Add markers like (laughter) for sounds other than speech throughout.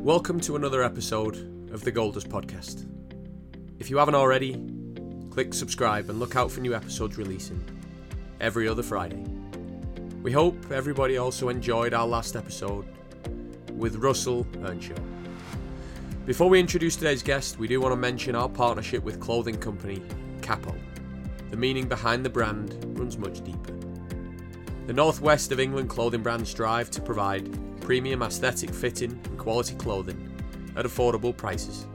Welcome to another episode of the Goldust podcast. If you haven't already, click subscribe and look out for new episodes releasing every other Friday. We hope everybody also enjoyed our last episode with Russell Earnshaw. Before we introduce today's guest, we do want to mention our partnership with clothing company Capo. The meaning behind the brand runs much deeper. The Northwest of England clothing brands strive to provide premium aesthetic fitting and quality clothing at affordable prices.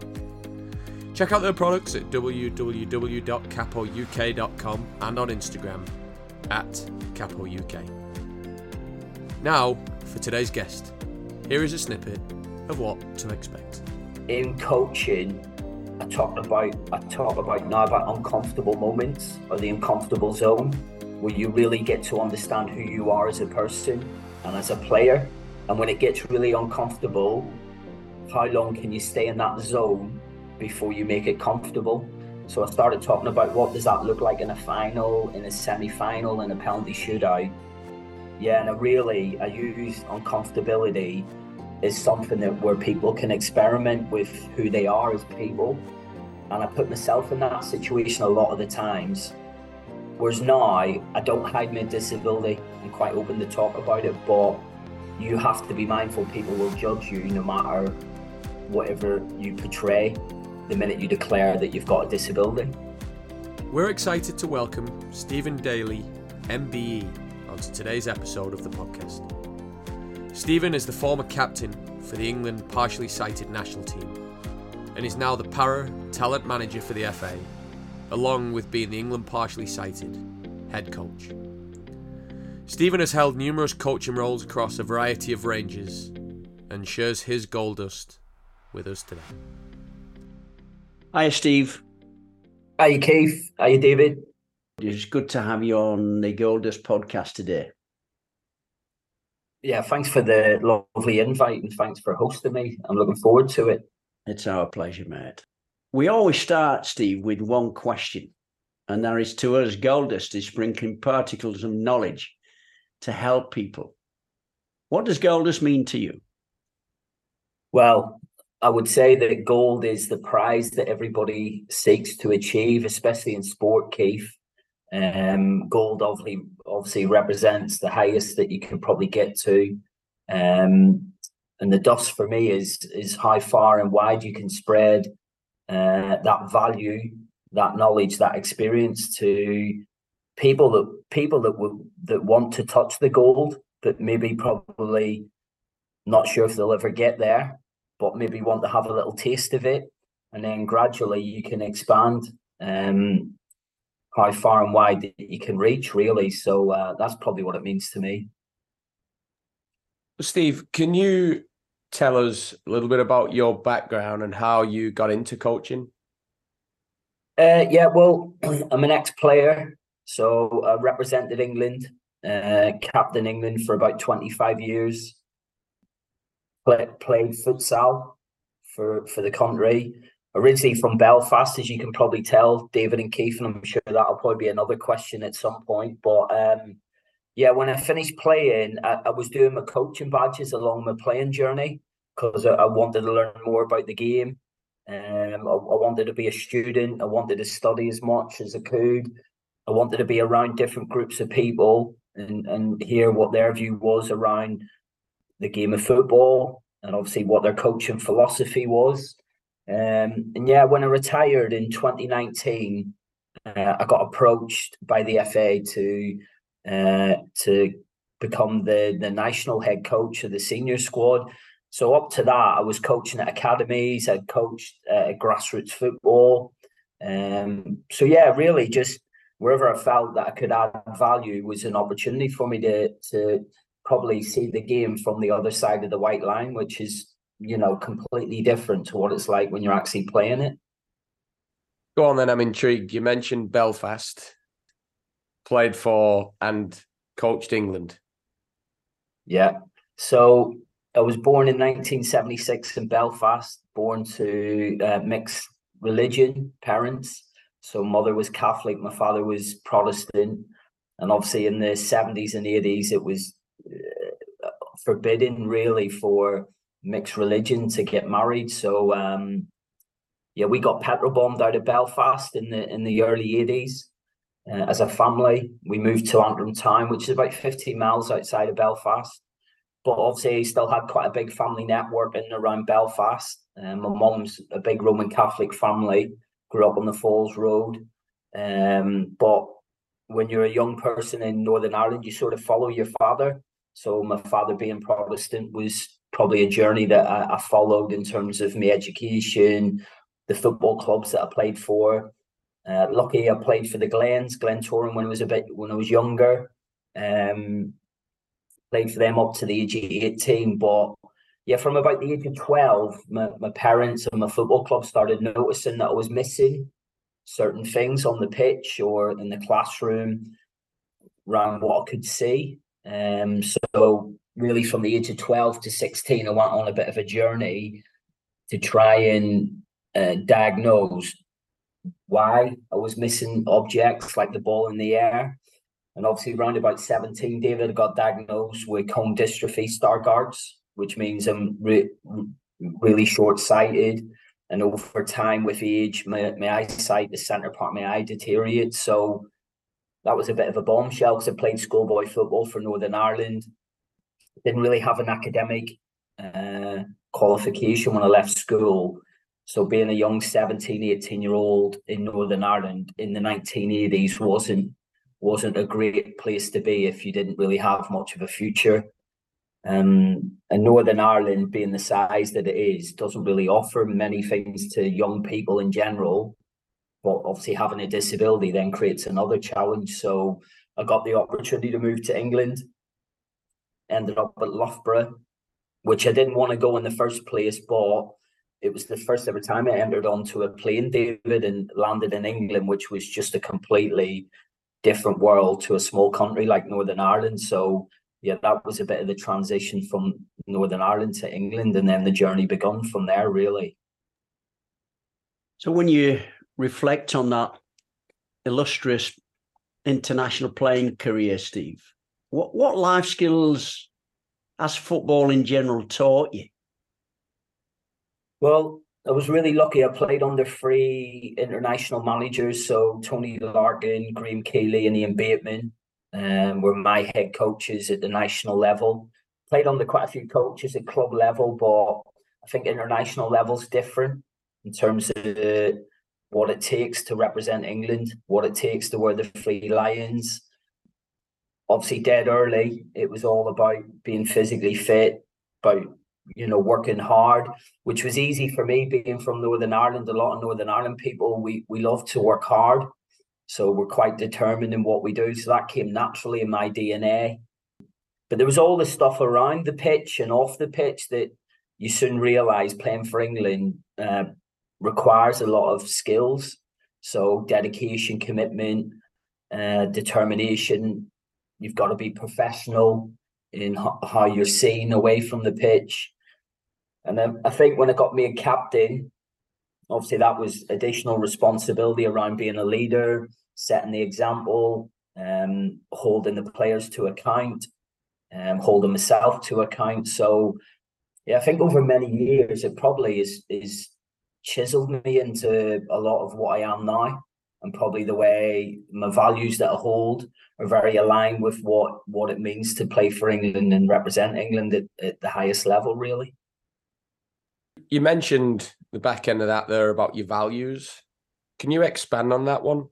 Check out their products at www.capouk.com and on Instagram at capouk. Now, for today's guest, here is a snippet of what to expect. In coaching, I talk about I talk about now about uncomfortable moments or the uncomfortable zone where you really get to understand who you are as a person and as a player. And when it gets really uncomfortable, how long can you stay in that zone before you make it comfortable? So I started talking about what does that look like in a final, in a semi-final, in a penalty shootout. Yeah, and I really I use uncomfortability is something that where people can experiment with who they are as people. And I put myself in that situation a lot of the times. Whereas now I don't hide my disability. I'm quite open to talk about it, but you have to be mindful people will judge you no matter whatever you portray the minute you declare that you've got a disability. We're excited to welcome Stephen Daley, MBE, onto today's episode of the podcast. Stephen is the former captain for the England partially sighted national team and is now the para talent manager for the FA, along with being the England partially sighted head coach. Stephen has held numerous coaching roles across a variety of ranges and shares his gold dust with us today. Hi, Steve. Hi, Keith. Hi, David. It's good to have you on the Goldust podcast today. Yeah, thanks for the lovely invite and thanks for hosting me. I'm looking forward to it. It's our pleasure, mate. We always start, Steve, with one question, and that is to us, Goldust is sprinkling particles of knowledge to help people. What does Goldust mean to you? Well, I would say that gold is the prize that everybody seeks to achieve, especially in sport, Keith. Um, gold obviously obviously represents the highest that you can probably get to. Um, and the dust for me is is how far and wide you can spread uh, that value, that knowledge, that experience to people that people that will that want to touch the gold, but maybe probably not sure if they'll ever get there, but maybe want to have a little taste of it, and then gradually you can expand um, how far and wide that you can reach, really. So uh, that's probably what it means to me. Steve, can you tell us a little bit about your background and how you got into coaching? Uh, yeah, well, (clears throat) I'm an ex-player, so I represented England, uh, captain England for about 25 years. Play, played futsal for for the country. Originally from Belfast, as you can probably tell, David and Keith, and I'm sure that'll probably be another question at some point. But um, yeah, when I finished playing, I, I, was doing my coaching badges along my playing journey because I, I, wanted to learn more about the game. Um, I, I, wanted to be a student. I wanted to study as much as I could. I wanted to be around different groups of people and, and hear what their view was around the game of football and obviously what their coaching philosophy was. Um, and yeah, when I retired in 2019, uh, I got approached by the FA to uh, to become the the national head coach of the senior squad. So up to that, I was coaching at academies. I coached uh, grassroots football. Um, so yeah, really, just wherever I felt that I could add value was an opportunity for me to to probably see the game from the other side of the white line, which is you know completely different to what it's like when you're actually playing it. Go on then, I'm intrigued. You mentioned Belfast, played for and coached England. Yeah. So I was born in 1976 in Belfast, born to uh, mixed religion parents. So mother was Catholic, my father was Protestant, and obviously in the 70s and 80s it was forbidden really for mixed religion to get married. So um, yeah, we got petrol bombed out of Belfast in the in the early eighties. Uh, as a family, we moved to Antrim Town, which is about 15 miles outside of Belfast. But obviously, still had quite a big family network in around Belfast. Um, my mum's a big Roman Catholic family, grew up on the Falls Road. Um, but when you're a young person in Northern Ireland, you sort of follow your father. So my father being Protestant was probably a journey that I, I followed in terms of my education, the football clubs that I played for. Uh, lucky I played for the Glens, Glentoran when I was a bit when I was younger. Um, played for them up to the age of 18. But yeah, from about the age of 12, my, my parents and my football club started noticing that I was missing certain things on the pitch or in the classroom around what I could see. Um, so really from the age of 12 to 16, I went on a bit of a journey to try and uh, diagnose why I was missing objects like the ball in the air. And obviously, around about 17, David got diagnosed with cone dystrophy Stargardt's, which means I'm re- really short sighted and over time with age my, my eyesight the center part of my eye deteriorates so that was a bit of a bombshell because i played schoolboy football for northern ireland. Didn't really have an academic uh, qualification when i left school. So being a young 17 18 year old in northern ireland in the 1980s wasn't wasn't a great place to be if you didn't really have much of a future um, and Northern Ireland, being the size that it is, doesn't really offer many things to young people in general. But obviously, having a disability then creates another challenge. So I got the opportunity to move to England, ended up at Loughborough, which I didn't want to go in the first place, but it was the first ever time I entered onto a plane, David, and landed in England, which was just a completely different world to a small country like Northern Ireland. So yeah, that was a bit of the transition from Northern Ireland to England, and then the journey begun from there, really. So, when you reflect on that illustrious international playing career, Steve, what what life skills has football in general taught you? Well, I was really lucky. I played under three international managers, so Tony Larkin, Graham Keeley, and Ian Bateman um, were my head coaches at the national level. Played under quite a few coaches at club level, but I think international level's different in terms of what it takes to represent England, what it takes to wear the Three Lions. Obviously, dead early, it was all about being physically fit, about you know working hard, which was easy for me being from Northern Ireland. A lot of Northern Ireland people we we love to work hard, so we're quite determined in what we do. So that came naturally in my DNA. But there was all the stuff around the pitch and off the pitch that you soon realize playing for England uh, requires a lot of skills. So dedication, commitment, uh, determination. You've got to be professional in how you're seen away from the pitch. And then I think when I got me a captain, obviously that was additional responsibility around being a leader, setting the example, um, holding the players to account, um, holding myself to account. So yeah, I think over many years it probably is is chiseled me into a lot of what I am now. And probably the way my values that I hold are very aligned with what what it means to play for England and represent England at, at the highest level, really. You mentioned the back end of that there about your values. Can you expand on that one?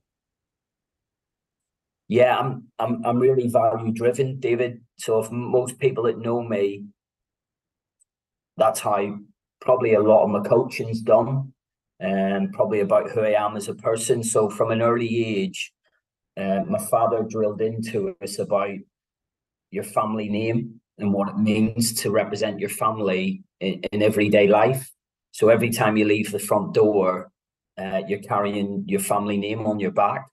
Yeah, I'm I'm I'm really value driven, David. So if most people that know me, that's how probably a lot of my coaching's done, and probably about who I am as a person. So from an early age, uh, my father drilled into us about your family name and what it means to represent your family in, in everyday life. So every time you leave the front door, uh, you're carrying your family name on your back.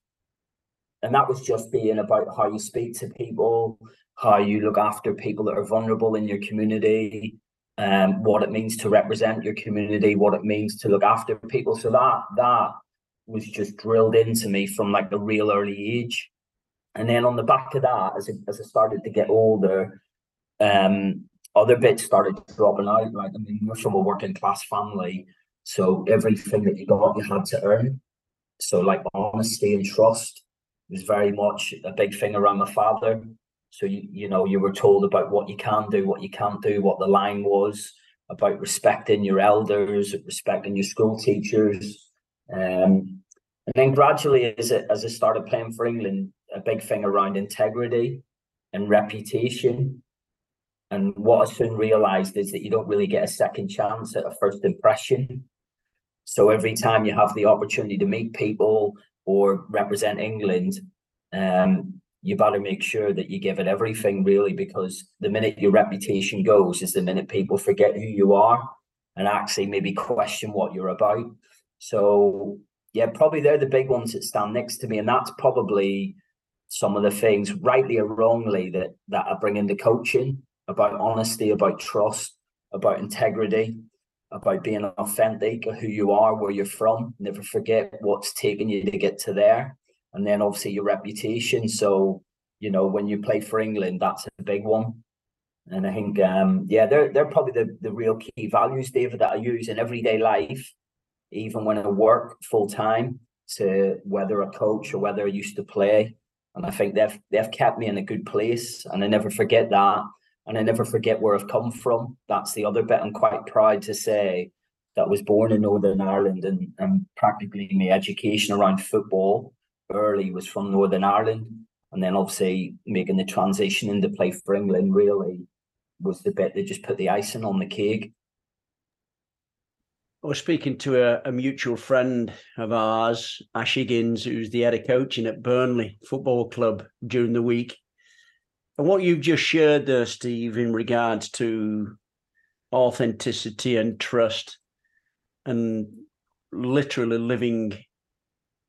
And that was just being about how you speak to people, how you look after people that are vulnerable in your community, um, what it means to represent your community, what it means to look after people. So that that was just drilled into me from like a real early age. And then on the back of that, as I, as I started to get older, um, other bits started dropping out. Like I mean, we're from a working class family, so everything that you got, you had to earn. So like honesty and trust was very much a big thing around my father. So you you know you were told about what you can do, what you can't do, what the line was about respecting your elders, respecting your school teachers. Um, and then gradually, as it as I started playing for England, a big thing around integrity and reputation. And what I soon realised is that you don't really get a second chance at a first impression. So every time you have the opportunity to meet people or represent England, um, you better make sure that you give it everything really because the minute your reputation goes is the minute people forget who you are and actually maybe question what you're about so yeah probably they're the big ones that stand next to me and that's probably some of the things rightly or wrongly that that i bring into coaching about honesty about trust about integrity about being authentic who you are where you're from never forget what's taken you to get to there and then obviously your reputation. So you know when you play for England, that's a big one. And I think um, yeah, they're they're probably the the real key values, David, that I use in everyday life, even when I work full time. To whether a coach or whether I used to play, and I think they've they've kept me in a good place, and I never forget that, and I never forget where I've come from. That's the other bit. I'm quite proud to say that I was born in Northern Ireland, and and practically my education around football early was from Northern Ireland, and then obviously making the transition into play for England really was the bit that just put the icing on the cake. I was speaking to a, a mutual friend of ours, Ash Higgins, who's the head of coaching at Burnley Football Club during the week. And what you've just shared there, Steve, in regards to authenticity and trust and literally living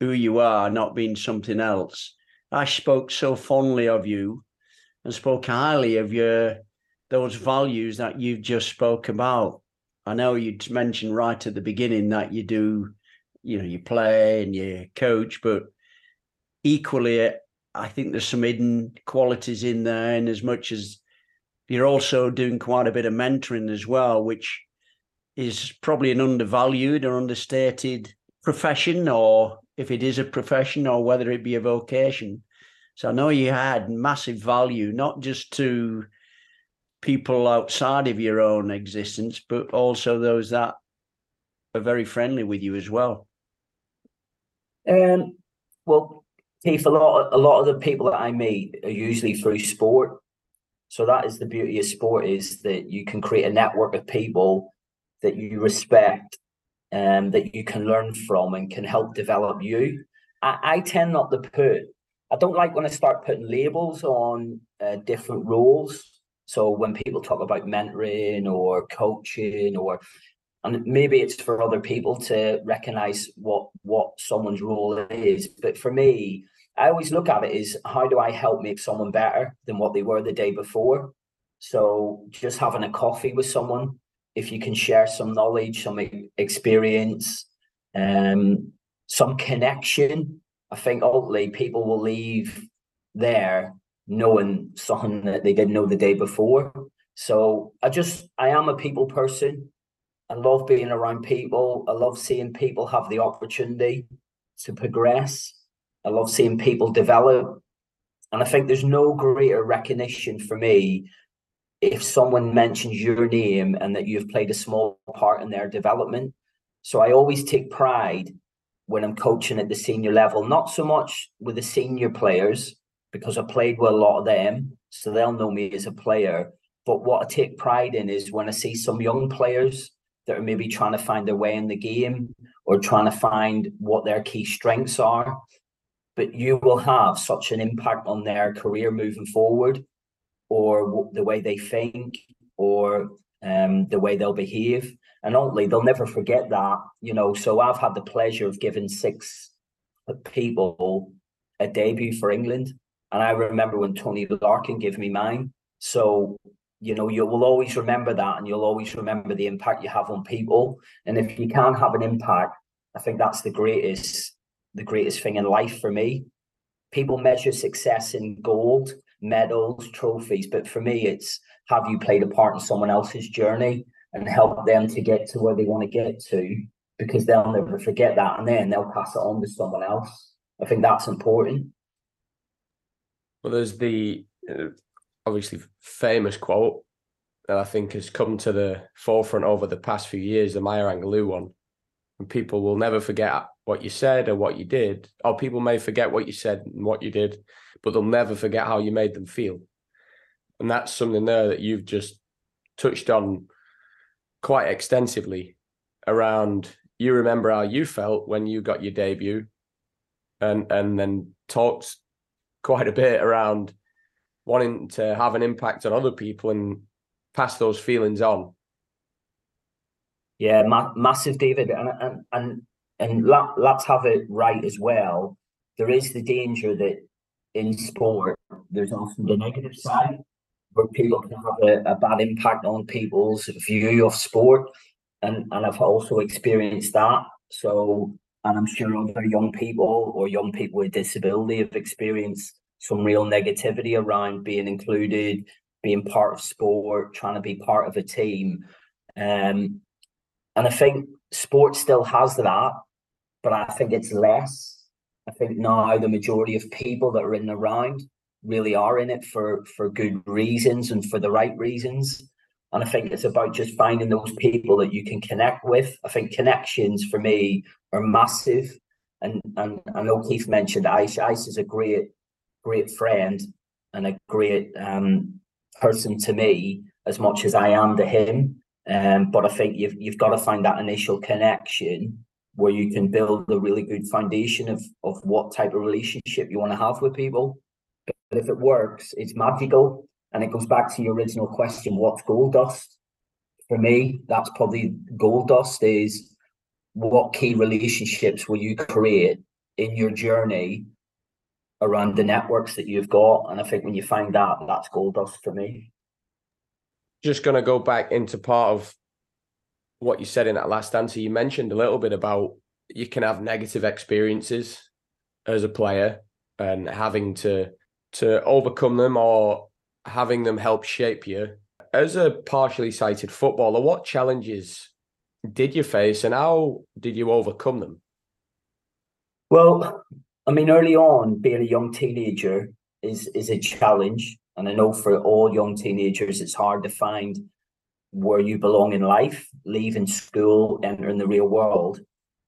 who you are, not being something else. I spoke so fondly of you and spoke highly of your those values that you've just spoke about. I know you mentioned right at the beginning that you do, you know, you play and you coach, but equally, I think there's some hidden qualities in there, and as much as you're also doing quite a bit of mentoring as well, which is probably an undervalued or understated profession or if it is a profession or whether it be a vocation. So I know you had massive value, not just to people outside of your own existence, but also those that are very friendly with you as well. Um, well, Keith, a lot, of, a lot of the people that I meet are usually through sport. So that is the beauty of sport is that you can create a network of people that you respect and that you can learn from and can help develop you. I, I tend not to put, I don't like when I start putting labels on uh, different roles. So when people talk about mentoring or coaching or and maybe it's for other people to recognize what what someone's role is but for me i always look at it as how do i help make someone better than what they were the day before so just having a coffee with someone if you can share some knowledge, some experience, um, some connection, I think ultimately people will leave there knowing something that they didn't know the day before. So I just I am a people person. I love being around people. I love seeing people have the opportunity to progress. I love seeing people develop. And I think there's no greater recognition for me if someone mentions your name and that you've played a small part in their development. So I always take pride when I'm coaching at the senior level, not so much with the senior players, because I played with a lot of them, so they'll know me as a player. But what I take pride in is when I see some young players that are maybe trying to find their way in the game or trying to find what their key strengths are. But you will have such an impact on their career moving forward or the way they think or um, the way they'll behave. And ultimately, they'll never forget that, you know. So I've had the pleasure of giving six people a debut for England. And I remember when Tony Larkin gave me mine. So, you know, you will always remember that and you'll always remember the impact you have on people. And if you can have an impact, I think that's the greatest, the greatest thing in life for me. People measure success in gold, medals, trophies. But for me, it's have you played a part in someone else's journey and help them to get to where they want to get to because they'll never forget that and then they'll pass it on to someone else. I think that's important. Well, there's the uh, obviously famous quote that I think has come to the forefront over the past few years, the Maya Angelou one. And people will never forget what you said or what you did, or people may forget what you said and what you did, but they'll never forget how you made them feel. And that's something there that you've just touched on quite extensively around you remember how you felt when you got your debut and and then talked quite a bit around wanting to have an impact on other people and pass those feelings on. Yeah ma- massive david. And and and, and let, let's have it right as well. There is the danger that in sport there's often the negative side where people can have a, a bad impact on people's view of sport. And and I've also experienced that. So, and I'm sure other young people or young people with disability have experienced some real negativity around being included, being part of sport, trying to be part of a team. Um, and I think sport still has that, but I think it's less. I think now the majority of people that are in the round really are in it for for good reasons and for the right reasons. And I think it's about just finding those people that you can connect with. I think connections for me are massive. And and I know Keith mentioned Ash. Ash is a great, great friend and a great um, person to me as much as I am to him. Um, but I think you've you've got to find that initial connection where you can build a really good foundation of of what type of relationship you want to have with people. But if it works, it's magical. And it goes back to your original question what's gold dust? For me, that's probably gold dust is what key relationships will you create in your journey around the networks that you've got? And I think when you find that, that's gold dust for me. Just going to go back into part of what you said in that last answer. You mentioned a little bit about you can have negative experiences as a player and having to to overcome them or having them help shape you. As a partially sighted footballer, what challenges did you face and how did you overcome them? Well, I mean, early on, being a young teenager is is a challenge, and I know for all young teenagers, it's hard to find where you belong in life, leaving school, entering the real world.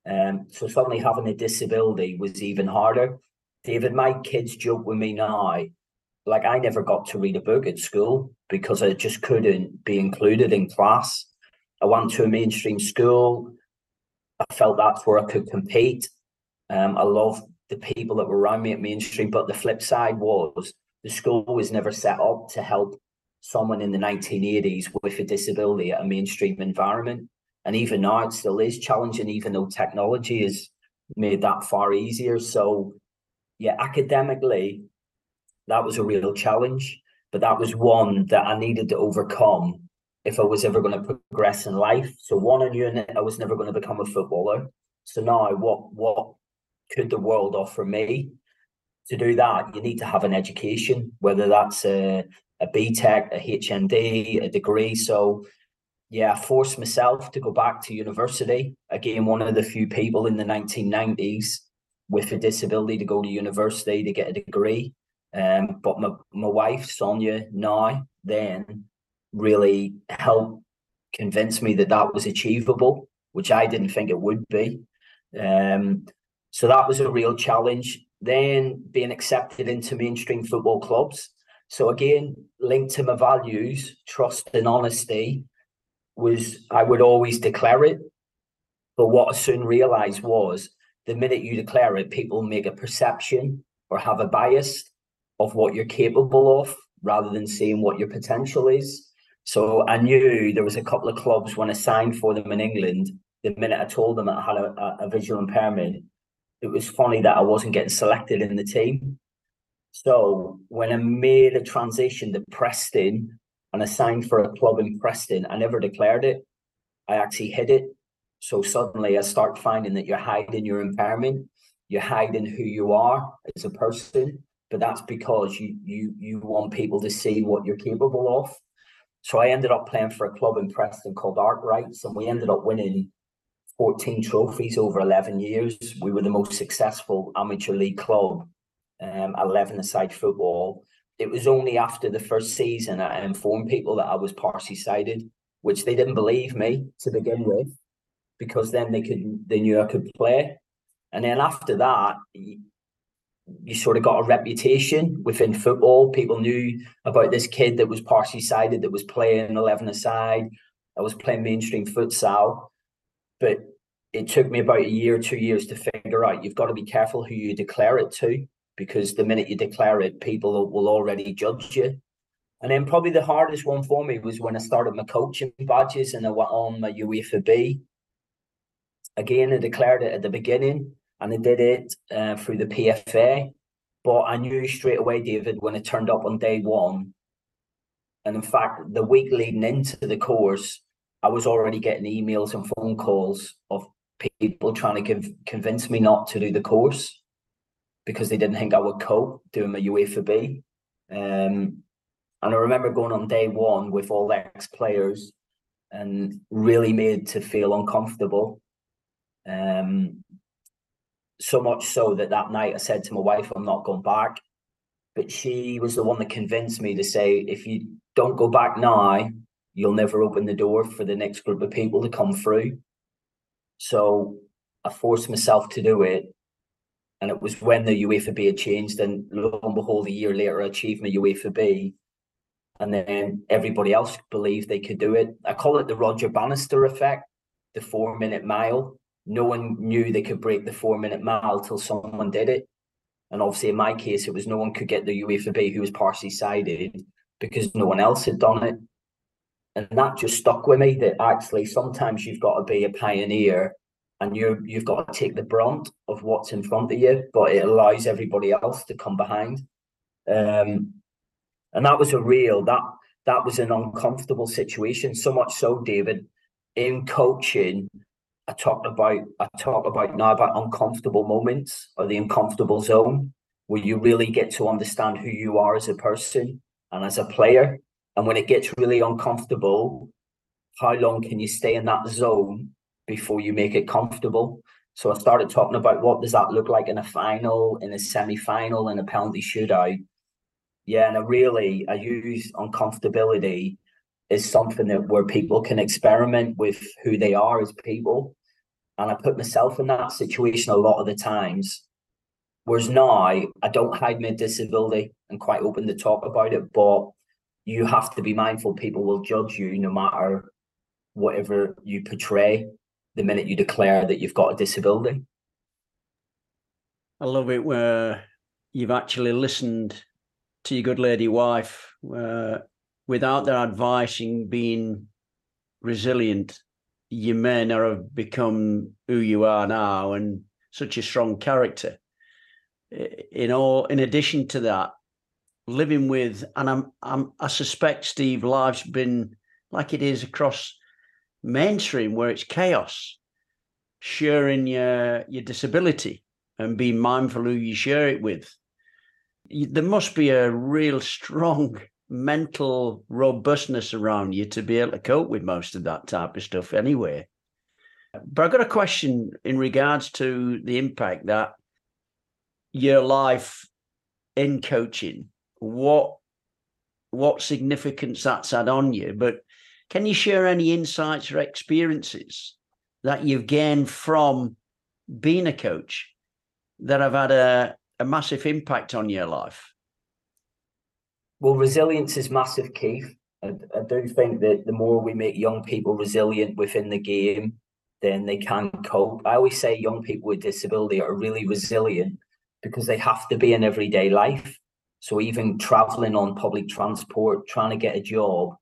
Um, so suddenly having a disability was even harder. David, my kids joke with me now like I never got to read a book at school because I just couldn't be included in class. I went to a mainstream school. I felt that's where I could compete. Um, I loved the people that were around me at mainstream, but the flip side was the school was never set up to help someone in the 1980s with a disability at a mainstream environment. And even now, it still is challenging, even though technology has made that far easier. So, yeah, academically, that was a real challenge, but that was one that I needed to overcome if I was ever going to progress in life. So one, I knew I was never going to become a footballer. So now, what what could the world offer me? To do that, you need to have an education, whether that's a a BTEC, a HND, a degree. So yeah, I forced myself to go back to university. Again, one of the few people in the 1990s with a disability to go to university to get a degree. Um, but my, my wife, Sonia, now, then really helped convince me that that was achievable, which I didn't think it would be. Um, so that was a real challenge. Then being accepted into mainstream football clubs. So again, linked to my values, trust and honesty, was I would always declare it. But what I soon realized was the minute you declare it, people make a perception or have a bias of what you're capable of rather than seeing what your potential is. So I knew there was a couple of clubs when I signed for them in England. The minute I told them I had a, a visual impairment, it was funny that I wasn't getting selected in the team. So when I made a transition to Preston and I signed for a club in Preston, I never declared it. I actually hid it. So suddenly I start finding that you're hiding your impairment, you're hiding who you are as a person, but that's because you you you want people to see what you're capable of. So I ended up playing for a club in Preston called Arkwrights, and we ended up winning 14 trophies over 11 years. We were the most successful amateur league club, um, 11 aside football. It was only after the first season I informed people that I was partially sighted, which they didn't believe me to begin with, because then they could they knew I could play. And then after that, you sort of got a reputation within football. People knew about this kid that was partially sighted, that was playing 11 aside, that was playing mainstream futsal. But it took me about a year, two years to figure out you've got to be careful who you declare it to, because the minute you declare it, people will already judge you. And then probably the hardest one for me was when I started my coaching badges and I went on my UEFA B. Again, I declared it at the beginning and I did it uh, through the PFA. But I knew straight away, David, when it turned up on day one, and in fact, the week leading into the course, I was already getting emails and phone calls of people trying to conv- convince me not to do the course because they didn't think I would cope doing my UEFA B. Um, and I remember going on day one with all the ex players and really made to feel uncomfortable. Um, so much so that that night I said to my wife, I'm not going back. But she was the one that convinced me to say, if you don't go back now, you'll never open the door for the next group of people to come through. So I forced myself to do it. And it was when the UEFA B had changed. And lo and behold, a year later, I achieved my UEFA B. And then everybody else believed they could do it. I call it the Roger Bannister effect, the four minute mile no one knew they could break the four minute mile till someone did it. And obviously, in my case, it was no one could get the UEFA B who was partially sighted because no one else had done it. And that just stuck with me that actually sometimes you've got to be a pioneer and you you've got to take the brunt of what's in front of you, but it allows everybody else to come behind. Um, and that was a real that that was an uncomfortable situation. So much so, David, in coaching, I talked about I talk about now about uncomfortable moments or the uncomfortable zone where you really get to understand who you are as a person and as a player. And when it gets really uncomfortable, how long can you stay in that zone before you make it comfortable? So I started talking about what does that look like in a final, in a semi-final, in a penalty shootout. Yeah, and I really I use uncomfortability is something that where people can experiment with who they are as people. And I put myself in that situation a lot of the times. Whereas now I don't hide my disability and quite open to talk about it, but you have to be mindful people will judge you no matter whatever you portray the minute you declare that you've got a disability. I love it where you've actually listened to your good lady wife, uh, without their advice in being resilient, you may not have become who you are now and such a strong character. In all, in addition to that, living with, and I'm, I'm, I suspect Steve, life's been like it is across mainstream where it's chaos. Sharing your your disability and being mindful who you share it with. There must be a real strong (laughs) mental robustness around you to be able to cope with most of that type of stuff anyway. But I've got a question in regards to the impact that your life in coaching, what what significance that's had on you. But can you share any insights or experiences that you've gained from being a coach that have had a, a massive impact on your life? Well, resilience is massive, Keith. I, I do think that the more we make young people resilient within the game, then they can cope. I always say young people with disability are really resilient because they have to be in everyday life. So even traveling on public transport, trying to get a job,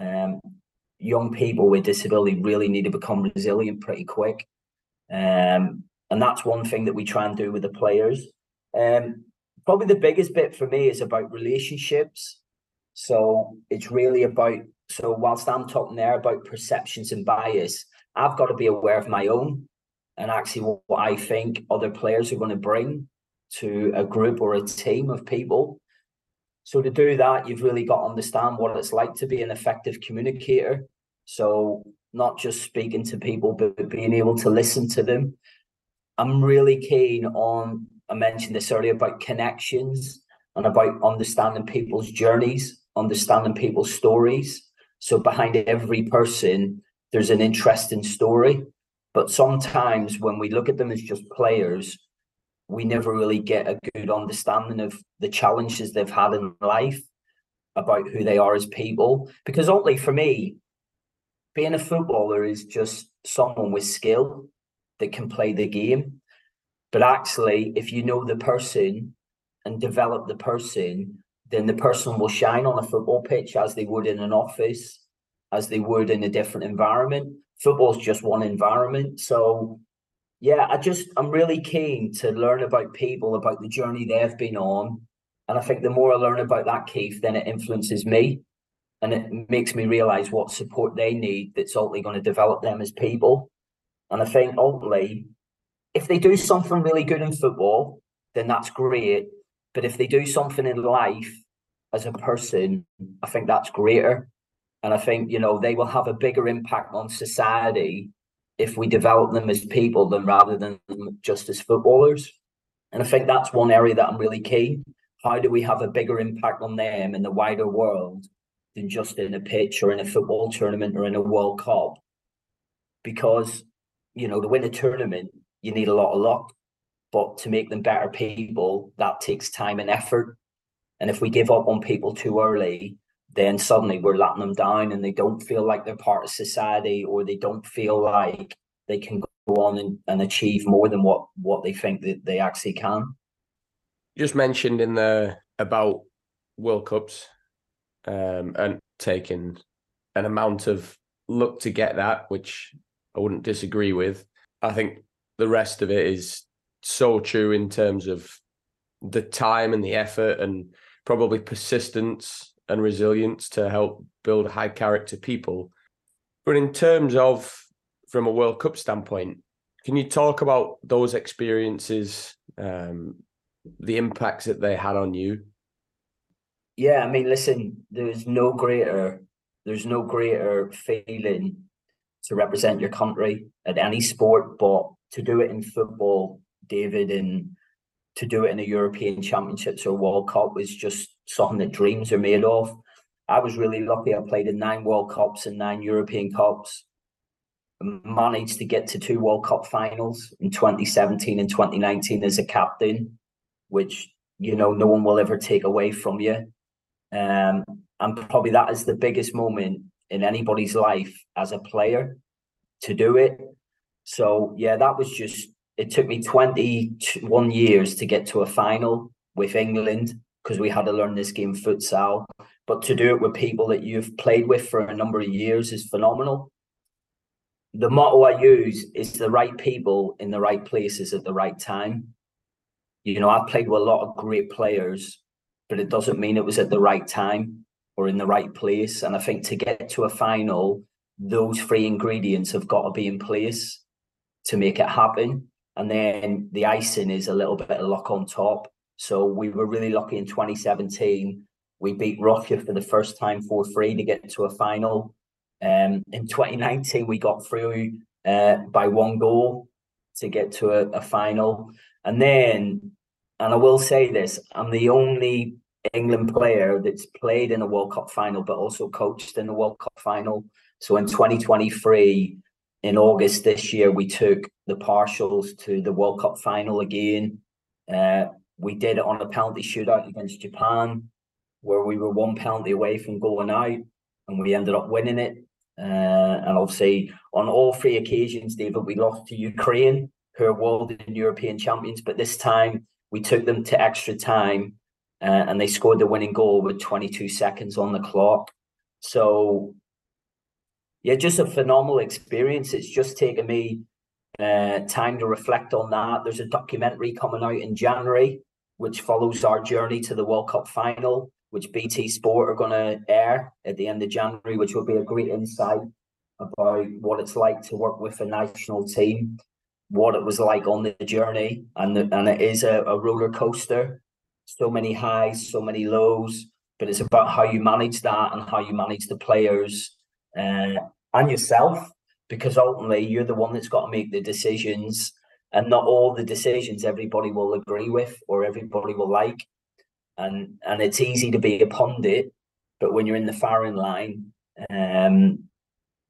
um, young people with disability really need to become resilient pretty quick. Um, and that's one thing that we try and do with the players. Um, probably the biggest bit for me is about relationships. So it's really about so whilst I'm talking there about perceptions and bias, I've got to be aware of my own and actually what I think other players are going to bring. To a group or a team of people. So to do that, you've really got to understand what it's like to be an effective communicator. So not just speaking to people, but being able to listen to them. I'm really keen on, I mentioned this earlier about connections and about understanding people's journeys, understanding people's stories. So behind every person, there's an interesting story. But sometimes when we look at them as just players, we never really get a good understanding of the challenges they've had in life, about who they are as people. Because ultimately, for me, being a footballer is just someone with skill that can play the game. But actually, if you know the person and develop the person, then the person will shine on a football pitch as they would in an office, as they would in a different environment. Football's just one environment. So yeah, I just I'm really keen to learn about people, about the journey they've been on. And I think the more I learn about that, Keith, then it influences me and it makes me realize what support they need that's ultimately going to develop them as people. And I think ultimately, if they do something really good in football, then that's great. But if they do something in life as a person, I think that's greater. And I think, you know, they will have a bigger impact on society if we develop them as people then rather than just as footballers. And I think that's one area that I'm really keen. How do we have a bigger impact on them in the wider world than just in a pitch or in a football tournament or in a World Cup? Because, you know, to win a tournament, you need a lot of luck. But to make them better people, that takes time and effort. And if we give up on people too early, then suddenly we're letting them down and they don't feel like they're part of society or they don't feel like they can go on and, and achieve more than what what they think that they actually can. just mentioned in the about World Cups um, and taking an amount of luck to get that, which I wouldn't disagree with. I think the rest of it is so true in terms of the time and the effort and probably persistence and resilience to help build high character people. But in terms of from a World Cup standpoint, can you talk about those experiences, um, the impacts that they had on you? Yeah, I mean, listen, there's no greater, there's no greater feeling to represent your country at any sport, but to do it in football, David, and to do it in a European Championships or World Cup was just something that dreams are made of. I was really lucky. I played in nine World Cups and nine European Cups. Managed to get to two World Cup finals in 2017 and 2019 as a captain, which you know no one will ever take away from you. Um, and probably that is the biggest moment in anybody's life as a player to do it. So yeah, that was just it took me 21 years to get to a final with England because we had to learn this game futsal. But to do it with people that you've played with for a number of years is phenomenal. The motto I use is the right people in the right places at the right time. You know, I've played with a lot of great players, but it doesn't mean it was at the right time or in the right place. And I think to get to a final, those three ingredients have got to be in place to make it happen. And then the icing is a little bit of luck on top. So we were really lucky in 2017. We beat Russia for the first time 4 3 to get to a final. Um, in 2019, we got through uh, by one goal to get to a, a final. And then, and I will say this, I'm the only England player that's played in a World Cup final, but also coached in the World Cup final. So in 2023, in August this year, we took the partials to the World Cup final again. Uh, we did it on a penalty shootout against Japan, where we were one penalty away from going out, and we ended up winning it. Uh, and obviously, on all three occasions, David, we lost to Ukraine, who are world and European champions. But this time, we took them to extra time, uh, and they scored the winning goal with 22 seconds on the clock. So, yeah, just a phenomenal experience. It's just taken me uh, time to reflect on that. There's a documentary coming out in January, which follows our journey to the World Cup final, which BT Sport are going to air at the end of January, which will be a great insight about what it's like to work with a national team what it was like on the journey, and the, and it is a, a roller coaster. So many highs, so many lows, but it's about how you manage that and how you manage the players uh, and yourself, because ultimately you're the one that's got to make the decisions, and not all the decisions everybody will agree with or everybody will like, and and it's easy to be a pundit, but when you're in the firing line, um,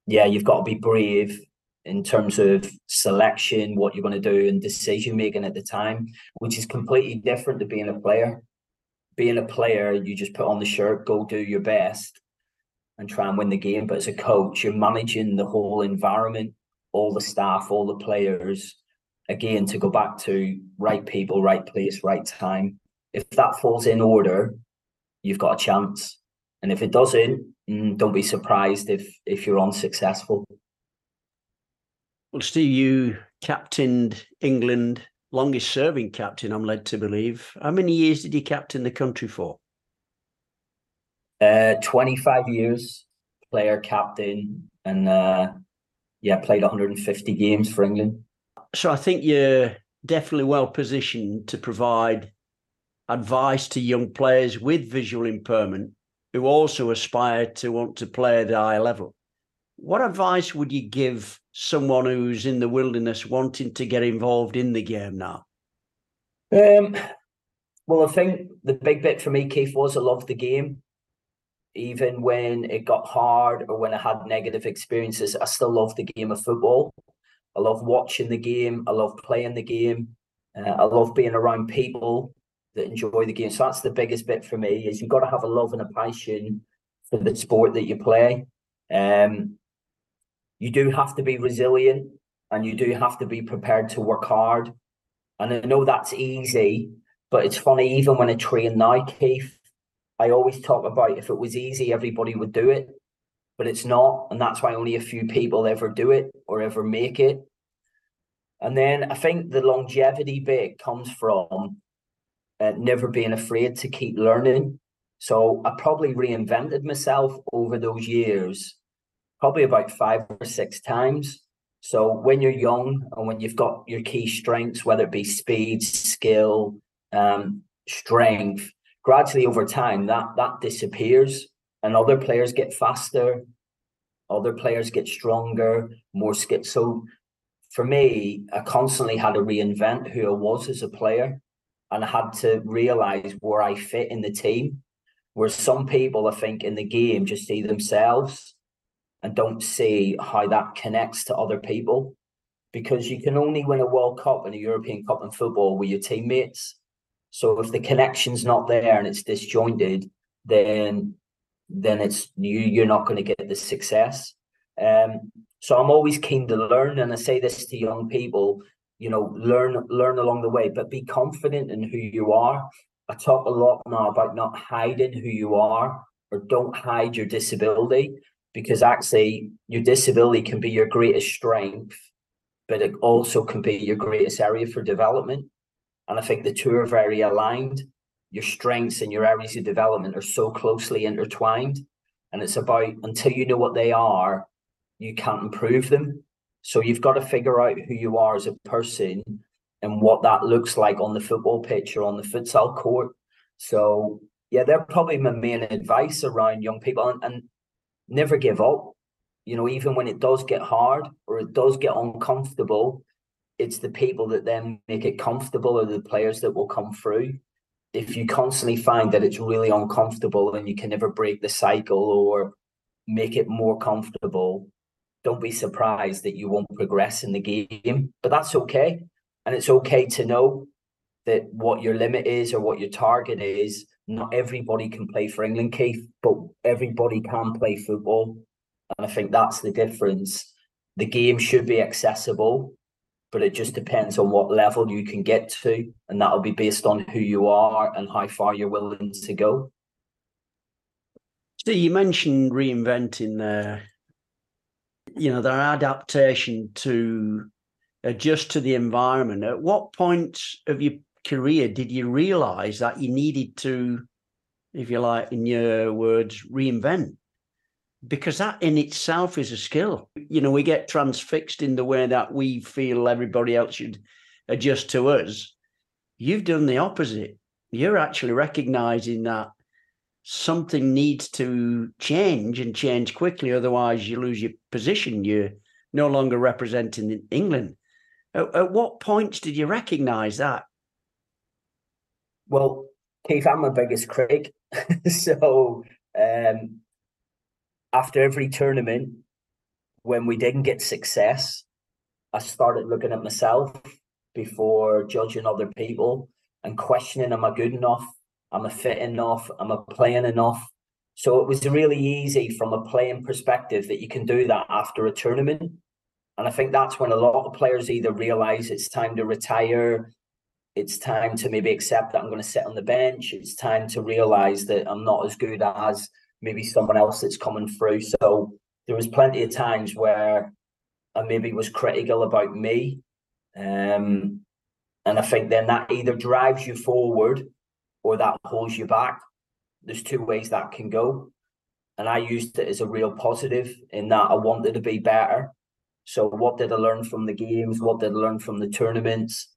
yeah, you've got to be brave in terms of selection, what you're going to do, and decision making at the time, which is completely different to being a player. Being a player, you just put on the shirt, go do your best, and try and win the game. But as a coach, you're managing the whole environment, all the staff, all the players. Again, to go back to right people, right place, right time. If that falls in order, you've got a chance. And if it doesn't, mm, don't be surprised if if you're unsuccessful. Well, Steve, you captained England, longest serving captain, I'm led to believe. How many years did you captain the country for? Uh, 25 years, player, captain, and uh, yeah, played 150 games for England. So I think you're definitely well positioned to provide advice to young players with visual impairment who also aspire to want to play at a high level. What advice would you give someone who's in the wilderness wanting to get involved in the game now? Um, well, I think the big bit for me, Keith, was I loved the game. Even when it got hard or when I had negative experiences, I still love the game of football. I love watching the game. I love playing the game. Uh, I love being around people that enjoy the game. So that's the biggest bit for me is you've got to have a love and a passion for the sport that you play. Um, you do have to be resilient and you do have to be prepared to work hard. And I know that's easy, but it's funny, even when I train now, Keith, I always talk about if it was easy, everybody would do it, but it's not. And that's why only a few people ever do it or ever make it. And then I think the longevity bit comes from uh, never being afraid to keep learning. So I probably reinvented myself over those years, probably about five or six times. So when you're young and when you've got your key strengths, whether it be speed, skill, um, strength, gradually over time that that disappears, and other players get faster, other players get stronger, more skill. So for me, I constantly had to reinvent who I was as a player and I had to realize where I fit in the team. Where some people, I think, in the game just see themselves and don't see how that connects to other people. Because you can only win a World Cup and a European Cup in football with your teammates. So if the connection's not there and it's disjointed, then then it's you you're not going to get the success. Um, so I'm always keen to learn, and I say this to young people: you know learn learn along the way but be confident in who you are i talk a lot now about not hiding who you are or don't hide your disability because actually your disability can be your greatest strength but it also can be your greatest area for development and i think the two are very aligned your strengths and your areas of development are so closely intertwined and it's about until you know what they are you can't improve them so you've got to figure out who you are as a person and what that looks like on the football pitch or on the futsal court. So yeah, they're probably my main advice around young people and, and never give up. You know, even when it does get hard or it does get uncomfortable, it's the people that then make it comfortable or the players that will come through. If you constantly find that it's really uncomfortable and you can never break the cycle or make it more comfortable, don't be surprised that you won't progress in the game. But that's okay. And it's okay to know that what your limit is or what your target is. Not everybody can play for England, Keith, but everybody can play football. And I think that's the difference. The game should be accessible, but it just depends on what level you can get to. And that'll be based on who you are and how far you're willing to go. So you mentioned reinventing there you know, their adaptation to uh, adjust to the environment. At what point of your career did you realize that you needed to, if you like, in your words, reinvent? Because that in itself is a skill. You know, we get transfixed in the way that we feel everybody else should adjust to us. You've done the opposite. You're actually recognizing that something needs to change and change quickly, otherwise you lose your position. You're no longer representing England. At, at what points did you recognize that? Well, Keith, I'm my biggest critic. (laughs) so um, after every tournament, when we didn't get success, I started looking at myself before judging other people and questioning am I good enough? Am I fit enough? Am I playing enough? So it was really easy from a playing perspective that you can do that after a tournament. And I think that's when a lot of players either realize it's time to retire, it's time to maybe accept that I'm going to sit on the bench, it's time to realize that I'm not as good as maybe someone else that's coming through. So there was plenty of times where I maybe was critical about me. Um, and I think then that either drives you forward or that holds you back. There's two ways that can go. And I used it as a real positive in that I wanted to be better. So what did I learn from the games? What did I learn from the tournaments?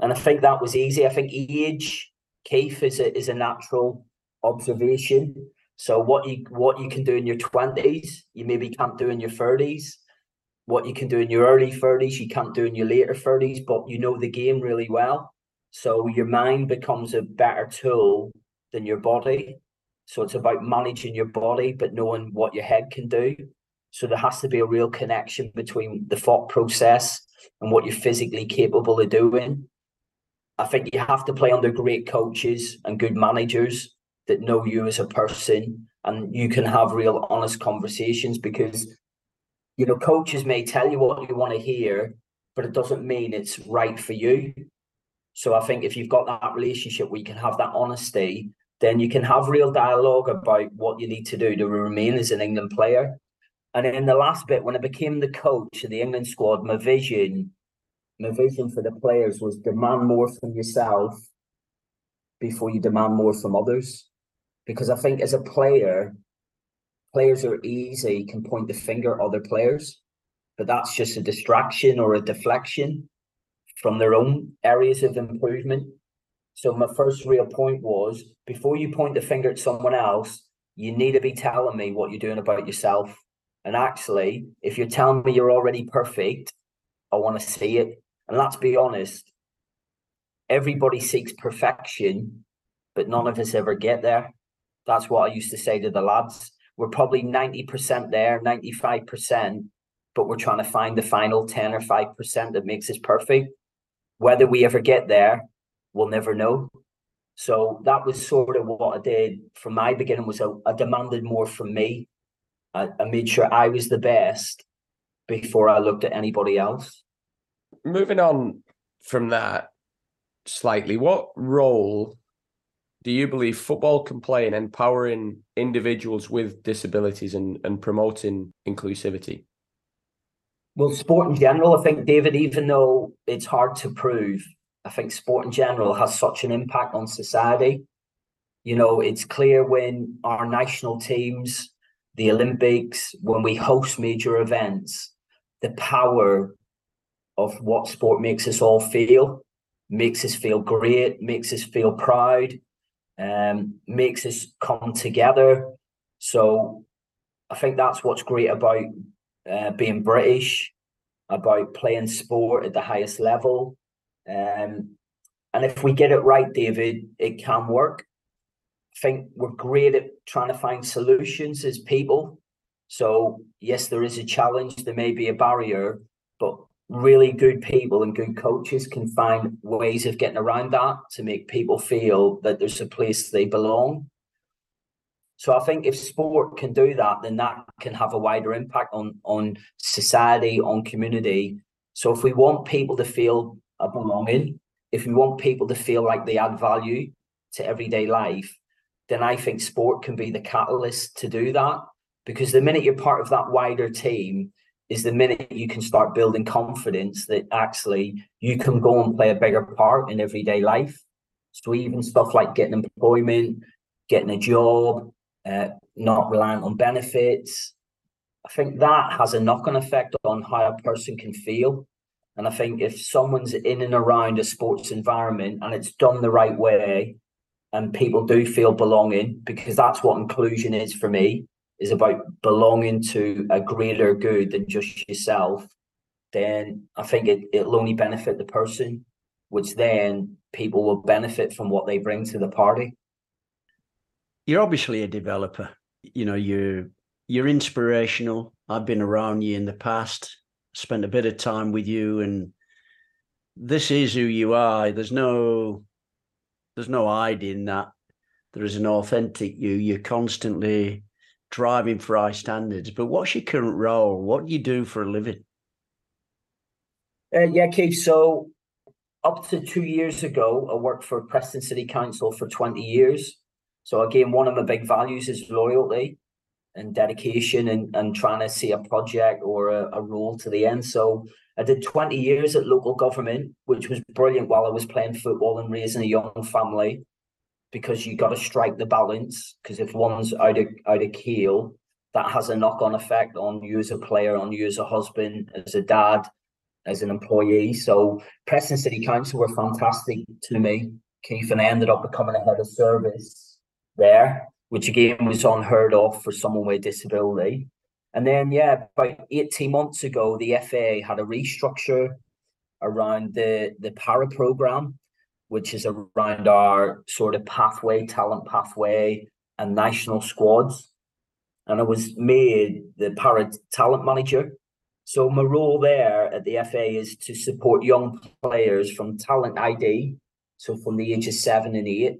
And I think that was easy. I think age, Keith, is a, is a natural observation. So what you what you can do in your twenties, you maybe can't do in your thirties. What you can do in your early thirties, you can't do in your later thirties. But you know the game really well, so your mind becomes a better tool than your body. So it's about managing your body, but knowing what your head can do. So there has to be a real connection between the thought process and what you're physically capable of doing. I think you have to play under great coaches and good managers that know you as a person and you can have real honest conversations because you know coaches may tell you what you want to hear but it doesn't mean it's right for you. So i think if you've got that relationship where you can have that honesty then you can have real dialogue about what you need to do to remain as an england player. And in the last bit when i became the coach of the england squad my vision my vision for the players was demand more from yourself before you demand more from others because I think as a player, players are easy, can point the finger at other players, but that's just a distraction or a deflection from their own areas of improvement. So my first real point was before you point the finger at someone else, you need to be telling me what you're doing about yourself. And actually, if you're telling me you're already perfect, I want to see it. And let's be honest, everybody seeks perfection, but none of us ever get there. That's what I used to say to the lads. We're probably 90% there, 95%, but we're trying to find the final 10 or 5% that makes us perfect. Whether we ever get there, we'll never know. So that was sort of what I did from my beginning was I, I demanded more from me. I, I made sure I was the best before I looked at anybody else. Moving on from that slightly, what role do you believe football can play in empowering individuals with disabilities and, and promoting inclusivity? Well, sport in general, I think, David, even though it's hard to prove, I think sport in general has such an impact on society. You know, it's clear when our national teams, the Olympics, when we host major events, the power of what sport makes us all feel, makes us feel great, makes us feel proud, um, makes us come together. So I think that's what's great about uh, being British, about playing sport at the highest level. Um, and if we get it right, David, it can work. I think we're great at trying to find solutions as people. So, yes, there is a challenge, there may be a barrier, but really good people and good coaches can find ways of getting around that to make people feel that there's a place they belong. So I think if sport can do that, then that can have a wider impact on on society, on community. So if we want people to feel a belonging, if we want people to feel like they add value to everyday life, then I think sport can be the catalyst to do that. Because the minute you're part of that wider team, is the minute you can start building confidence that actually you can go and play a bigger part in everyday life. So even stuff like getting employment, getting a job, uh, not reliant on benefits. I think that has a knock on effect on how a person can feel. And I think if someone's in and around a sports environment and it's done the right way, and people do feel belonging, because that's what inclusion is for me, is about belonging to a greater good than just yourself, then I think it, it'll only benefit the person, which then people will benefit from what they bring to the party. You're obviously a developer. You know, you're you're inspirational. I've been around you in the past, spent a bit of time with you, and this is who you are. There's no there's no hiding that there is an authentic you. You're constantly driving for high standards. But what's your current role? What do you do for a living? Uh, yeah, Keith. So up to two years ago, I worked for Preston City Council for 20 years. So again, one of my big values is loyalty and dedication and, and trying to see a project or a, a role to the end. So I did 20 years at local government, which was brilliant while I was playing football and raising a young family because you got to strike the balance. Because if one's out of out of keel, that has a knock on effect on you as a player, on you as a husband, as a dad, as an employee. So Preston City Council were fantastic to me, Keith, and I ended up becoming a head of service there, which again was unheard of for someone with disability. And then, yeah, about 18 months ago, the FA had a restructure around the, the para program, which is around our sort of pathway, talent pathway, and national squads. And I was made the para talent manager. So my role there at the FA is to support young players from talent ID, so from the age of seven and eight,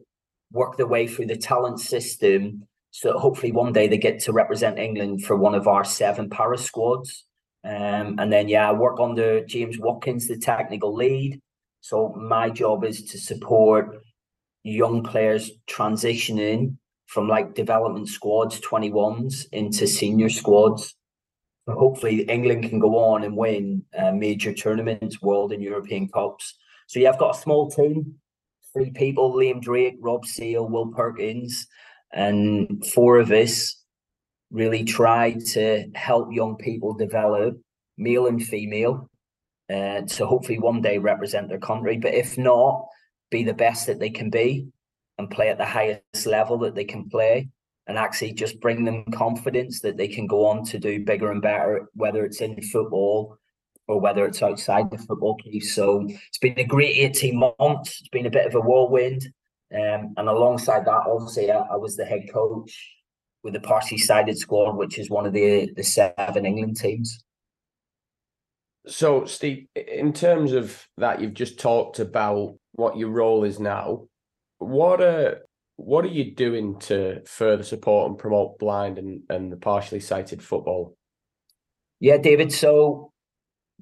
work their way through the talent system so hopefully one day they get to represent England for one of our seven para squads. Um, and then yeah, I work under James Watkins, the technical lead. So my job is to support young players transitioning from like development squads, 21s into senior squads. So hopefully England can go on and win uh, major tournaments, world and European cups. So yeah, I've got a small team, three people, Liam Drake, Rob Seal, Will Perkins, and four of us really try to help young people develop, male and female, uh, to hopefully one day represent their country. But if not, be the best that they can be and play at the highest level that they can play and actually just bring them confidence that they can go on to do bigger and better, whether it's in football or whether it's outside the football piece. So it's been a great 18 months. It's been a bit of a whirlwind. Um, and alongside that, obviously, I, I, was the head coach with the Partially Sighted squad, which is one of the the seven England teams. So, Steve, in terms of that, you've just talked about what your role is now. What are what are you doing to further support and promote blind and, and the partially sighted football? Yeah, David. So,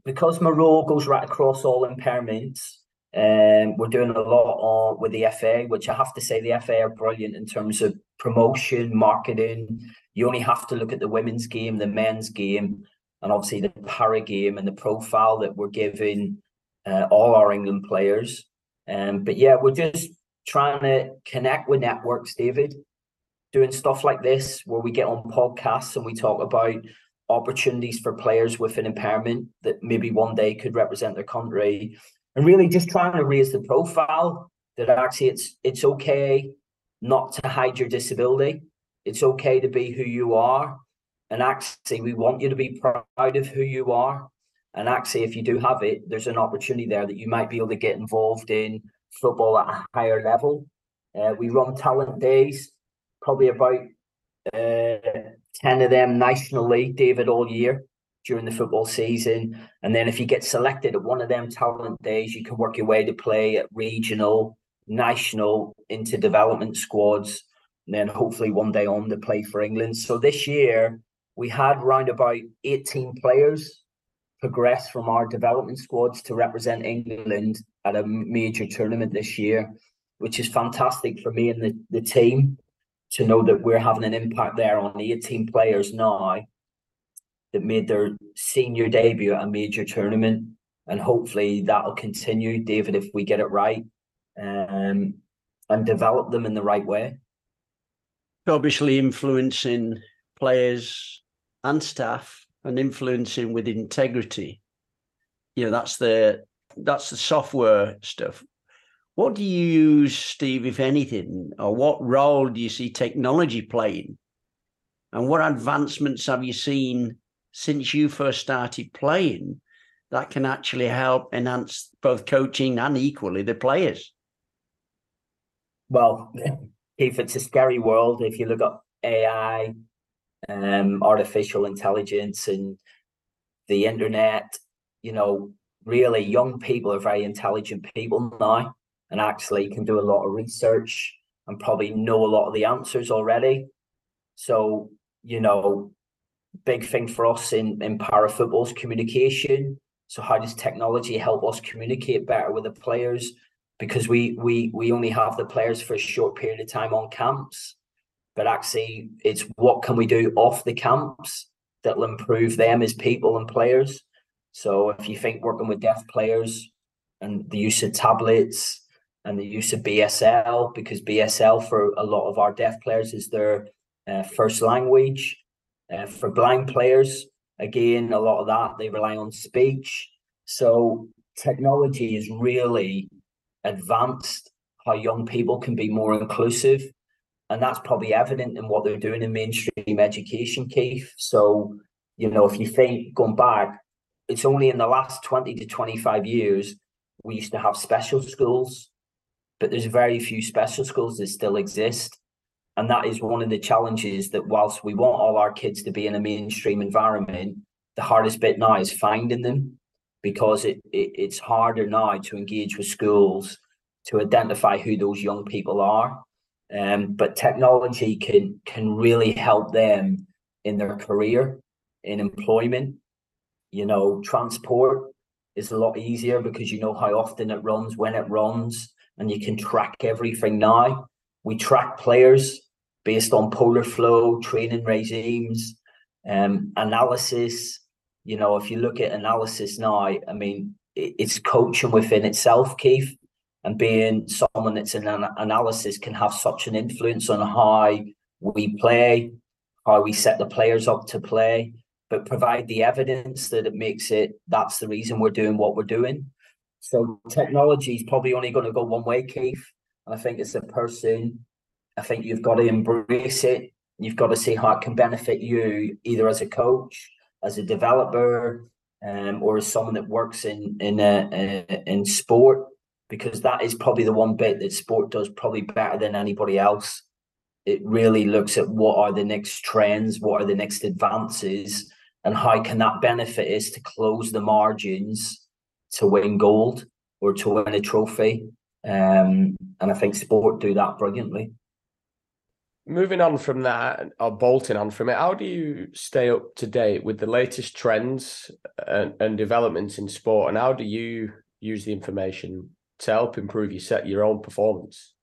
because my role goes right across all impairments, um, we're doing a lot on with the FA, which I have to say the FA are brilliant in terms of promotion, marketing. You only have to look at the women's game, the men's game, and obviously the para game and the profile that we're giving uh, all our England players. Um, but yeah, we're just trying to connect with networks, David, doing stuff like this where we get on podcasts and we talk about opportunities for players with an impairment that maybe one day could represent their country and really just trying to raise the profile that actually it's it's okay not to hide your disability. It's okay to be who you are. And actually, we want you to be proud of who you are. And actually, if you do have it, there's an opportunity there that you might be able to get involved in football at a higher level. Uh, we run talent days, probably about uh, 10 of them nationally, David, all year during the football season. And then if you get selected at one of them talent days, you can work your way to play at regional, national, into development squads, and then hopefully one day on to play for England. So this year we had round about 18 players progress from our development squads to represent England at a major tournament this year, which is fantastic for me and the, the team to know that we're having an impact there on the 18 players now that made their senior debut at a major tournament. And hopefully that'll continue, David, if we get it right um, and develop them in the right way. obviously influencing players and staff and influencing with integrity. You know, that's the that's the software stuff. What do you use, Steve, if anything, or what role do you see technology playing? And what advancements have you seen since you first started playing that can actually help enhance both coaching and equally the players? Well, (laughs) if it's a scary world, if you look at AI, um, artificial intelligence, and the internet, you know, really young people are very intelligent people now and actually can do a lot of research and probably know a lot of the answers already. So, you know, big thing for us in, in para football is communication. So how does technology help us communicate better with the players? Because we we we only have the players for a short period of time on camps. But actually it's what can we do off the camps that'll improve them as people and players. So if you think working with deaf players and the use of tablets and the use of BSL, because BSL for a lot of our deaf players is their uh, first language. Uh, for blind players, again, a lot of that they rely on speech. So technology is really advanced how young people can be more inclusive. And that's probably evident in what they're doing in mainstream education, Keith. So, you know, if you think going back, it's only in the last 20 to 25 years we used to have special schools, but there's very few special schools that still exist. And that is one of the challenges that whilst we want all our kids to be in a mainstream environment, the hardest bit now is finding them because it, it it's harder now to engage with schools to identify who those young people are. Um, but technology can can really help them in their career, in employment. You know, transport is a lot easier because you know how often it runs, when it runs, and you can track everything now. We track players based on polar flow, training regimes, um, analysis. You know, if you look at analysis now, I mean, it's coaching within itself, Keith, and being someone that's in an analysis can have such an influence on how we play, how we set the players up to play, but provide the evidence that it makes it that's the reason we're doing what we're doing. So technology is probably only going to go one way, Keith. And I think it's a person I think you've got to embrace it. You've got to see how it can benefit you, either as a coach, as a developer, um, or as someone that works in in a, a, in sport, because that is probably the one bit that sport does probably better than anybody else. It really looks at what are the next trends, what are the next advances, and how can that benefit us to close the margins to win gold or to win a trophy. Um, and I think sport do that brilliantly moving on from that or bolting on from it how do you stay up to date with the latest trends and, and developments in sport and how do you use the information to help improve your set your own performance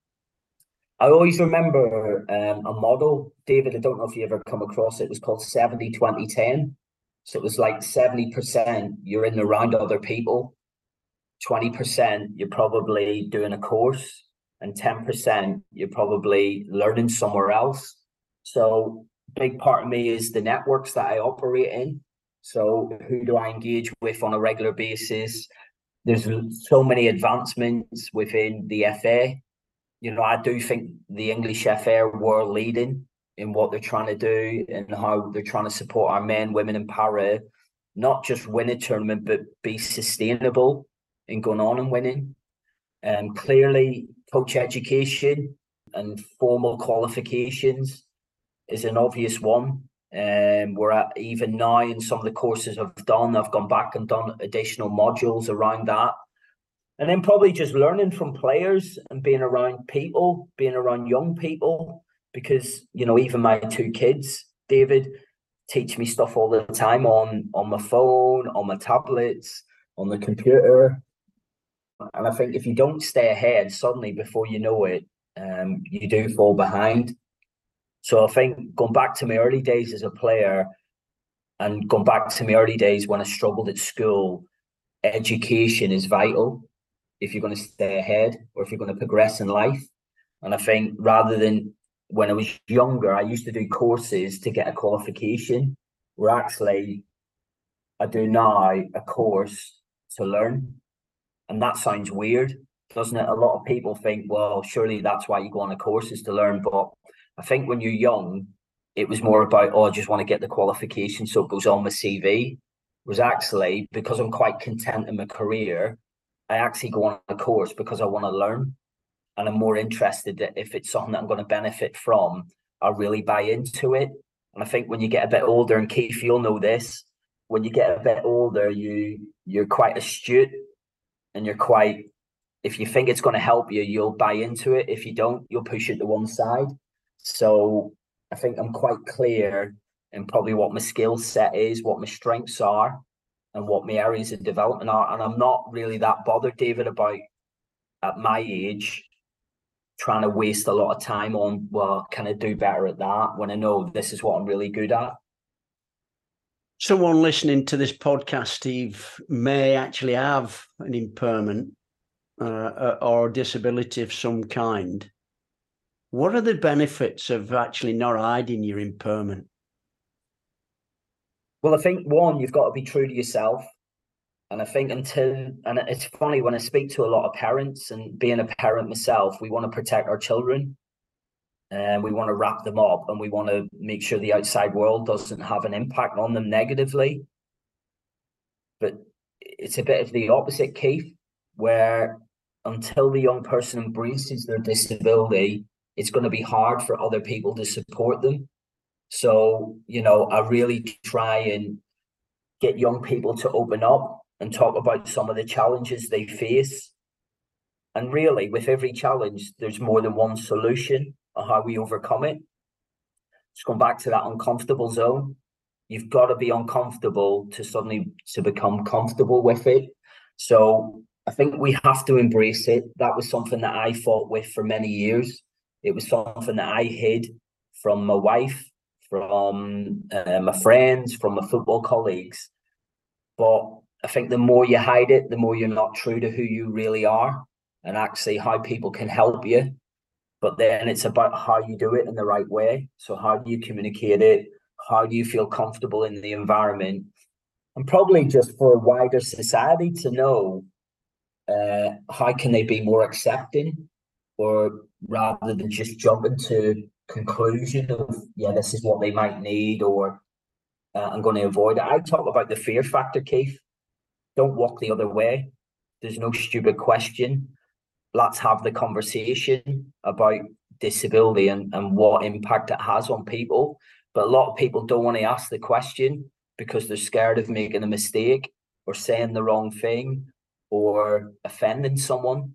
i always remember um, a model david i don't know if you ever come across it it was called 70 20 10 so it was like 70% you're in around other people 20% you're probably doing a course and 10% you're probably learning somewhere else. So big part of me is the networks that I operate in. So who do I engage with on a regular basis? There's so many advancements within the FA. You know, I do think the English FA world leading in what they're trying to do and how they're trying to support our men, women, and para, not just win a tournament, but be sustainable in going on and winning. Um, clearly, coach education and formal qualifications is an obvious one. Um, we're at even now in some of the courses I've done, I've gone back and done additional modules around that. And then probably just learning from players and being around people, being around young people, because you know, even my two kids, David, teach me stuff all the time on on my phone, on my tablets, on the computer. And I think if you don't stay ahead, suddenly before you know it, um, you do fall behind. So I think going back to my early days as a player and going back to my early days when I struggled at school, education is vital if you're going to stay ahead or if you're going to progress in life. And I think rather than when I was younger, I used to do courses to get a qualification. Where actually, I do now a course to learn, and that sounds weird, doesn't it? A lot of people think, well, surely that's why you go on a course is to learn. But I think when you're young, it was more about, oh, I just want to get the qualification so it goes on my CV. Was actually because I'm quite content in my career, I actually go on a course because I want to learn and I'm more interested that if it's something that I'm going to benefit from, I really buy into it. And I think when you get a bit older, and Keith, you'll know this, when you get a bit older, you you're quite astute and you're quite if you think it's going to help you, you'll buy into it. If you don't, you'll push it to one side. So I think I'm quite clear in probably what my skill set is, what my strengths are, and what my areas of development are. And I'm not really that bothered, David, about at my age trying to waste a lot of time on, well, can I do better at that when I know this is what I'm really good at? Someone listening to this podcast, Steve, may actually have an impairment uh, or a disability of some kind. What are the benefits of actually not hiding your impairment? Well, I think one, you've got to be true to yourself. And I think until, and it's funny when I speak to a lot of parents and being a parent myself, we want to protect our children and we want to wrap them up and we want to make sure the outside world doesn't have an impact on them negatively. But it's a bit of the opposite, Keith, where until the young person embraces their disability, it's going to be hard for other people to support them. So, you know, I really try and get young people to open up and talk about some of the challenges they face. And really, with every challenge, there's more than one solution on how we overcome it. Just going back to that uncomfortable zone. You've got to be uncomfortable to suddenly to become comfortable with it. So I think we have to embrace it. That was something that I fought with for many years. It was something that I hid from my wife, from uh, my friends, from my football colleagues. But I think the more you hide it, the more you're not true to who you really are and actually how people can help you. But then it's about how you do it in the right way. So how do you communicate it? How do you feel comfortable in the environment? And probably just for a wider society to know uh, how can they be more accepting or rather than just jumping to conclusion of yeah this is what they might need or uh, i'm going to avoid it i talk about the fear factor keith don't walk the other way. There's no stupid question. Let's have the conversation about disability and, and what impact it has on people. But a lot of people don't want to ask the question because they're scared of making a mistake or saying the wrong thing or offending someone.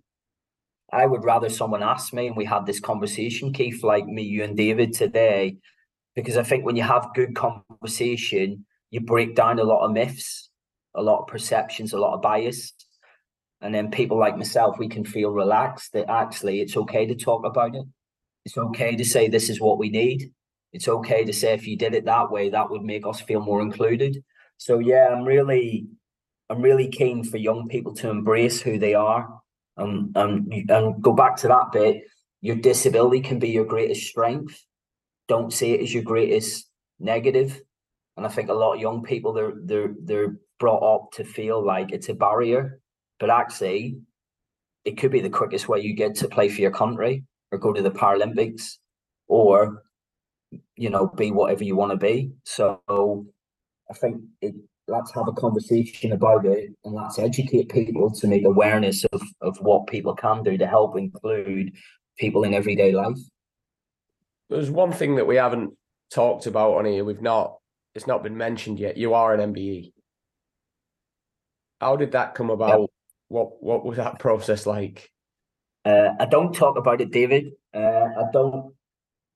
I would rather someone ask me, and we had this conversation, Keith, like me, you, and David today, because I think when you have good conversation, you break down a lot of myths a lot of perceptions, a lot of bias. And then people like myself, we can feel relaxed that actually it's okay to talk about it. It's okay to say this is what we need. It's okay to say if you did it that way, that would make us feel more included. So yeah, I'm really I'm really keen for young people to embrace who they are and and, and go back to that bit. Your disability can be your greatest strength. Don't see it as your greatest negative. And I think a lot of young people they're they're they're brought up to feel like it's a barrier, but actually, it could be the quickest way you get to play for your country or go to the Paralympics or, you know, be whatever you want to be. So I think it, let's have a conversation about it and let's educate people to make awareness of, of what people can do to help include people in everyday life. There's one thing that we haven't talked about on here. We've not, it's not been mentioned yet. You are an MBE. How did that come about? What what was that (laughs) process like? Uh, I don't talk about it, David. Uh, I don't.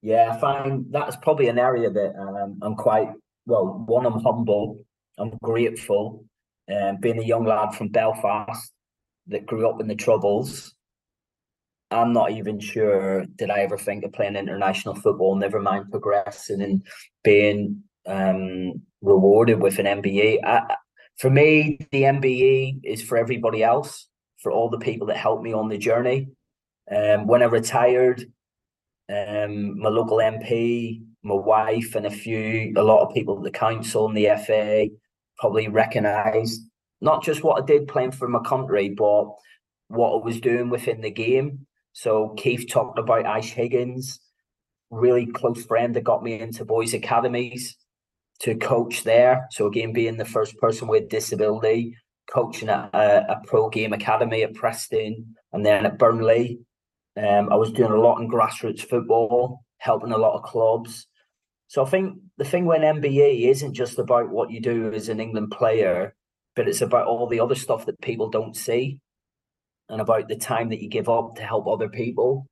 Yeah, I find that's probably an area that um, I'm quite well. One, I'm humble. I'm grateful. Um, being a young lad from Belfast that grew up in the Troubles, I'm not even sure did I ever think of playing international football. Never mind progressing and being um, rewarded with an MBE. I, for me, the MBE is for everybody else, for all the people that helped me on the journey. Um, when I retired, um, my local MP, my wife, and a few, a lot of people at the council and the FA probably recognised not just what I did playing for my country, but what I was doing within the game. So Keith talked about Ash Higgins, really close friend that got me into boys' academies to coach there. So again, being the first person with disability, coaching at a, a pro game academy at Preston and then at Burnley. Um, I was doing a lot in grassroots football, helping a lot of clubs. So I think the thing when MBE isn't just about what you do as an England player, but it's about all the other stuff that people don't see and about the time that you give up to help other people.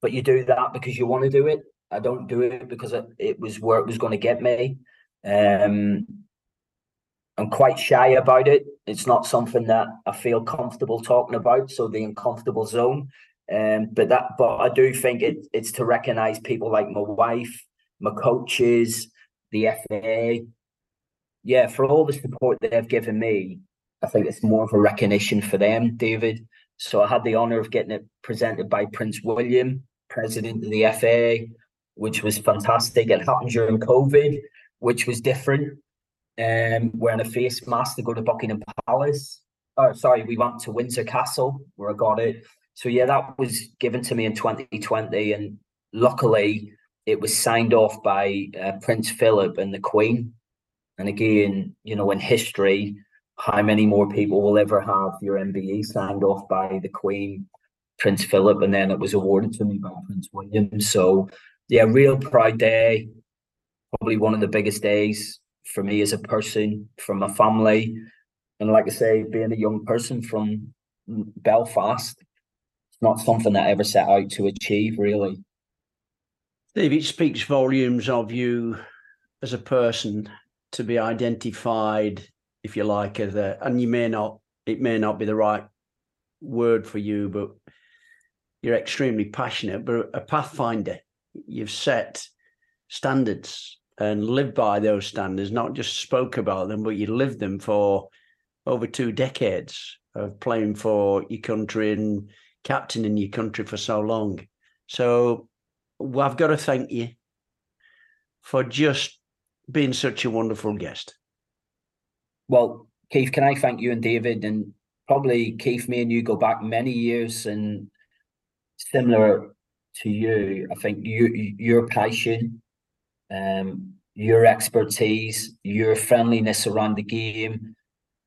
But you do that because you want to do it. I don't do it because it, it was where it was going to get me. Um, I'm quite shy about it. It's not something that I feel comfortable talking about. So the uncomfortable zone. Um, but that, but I do think it, it's to recognise people like my wife, my coaches, the FA. Yeah, for all the support they've given me, I think it's more of a recognition for them, David. So I had the honour of getting it presented by Prince William, President of the FA, which was fantastic. It happened during COVID, which was different. Um, wearing a face mask to go to Buckingham Palace. Oh, sorry, we went to Windsor Castle where I got it. So yeah, that was given to me in 2020, and luckily it was signed off by uh, Prince Philip and the Queen. And again, you know, in history, how many more people will ever have your MBE signed off by the Queen, Prince Philip, and then it was awarded to me by Prince William. So yeah, real proud day. Probably one of the biggest days for me as a person, for my family. And like I say, being a young person from Belfast, it's not something that I ever set out to achieve, really. Steve, it speaks volumes of you as a person to be identified, if you like, as a, and you may not, it may not be the right word for you, but you're extremely passionate, but a pathfinder. You've set standards and lived by those standards, not just spoke about them, but you lived them for over two decades of playing for your country and captaining your country for so long. So well, I've got to thank you for just being such a wonderful guest. Well, Keith, can I thank you and David and probably Keith, me and you go back many years and similar to you, I think you your passion um, your expertise, your friendliness around the game,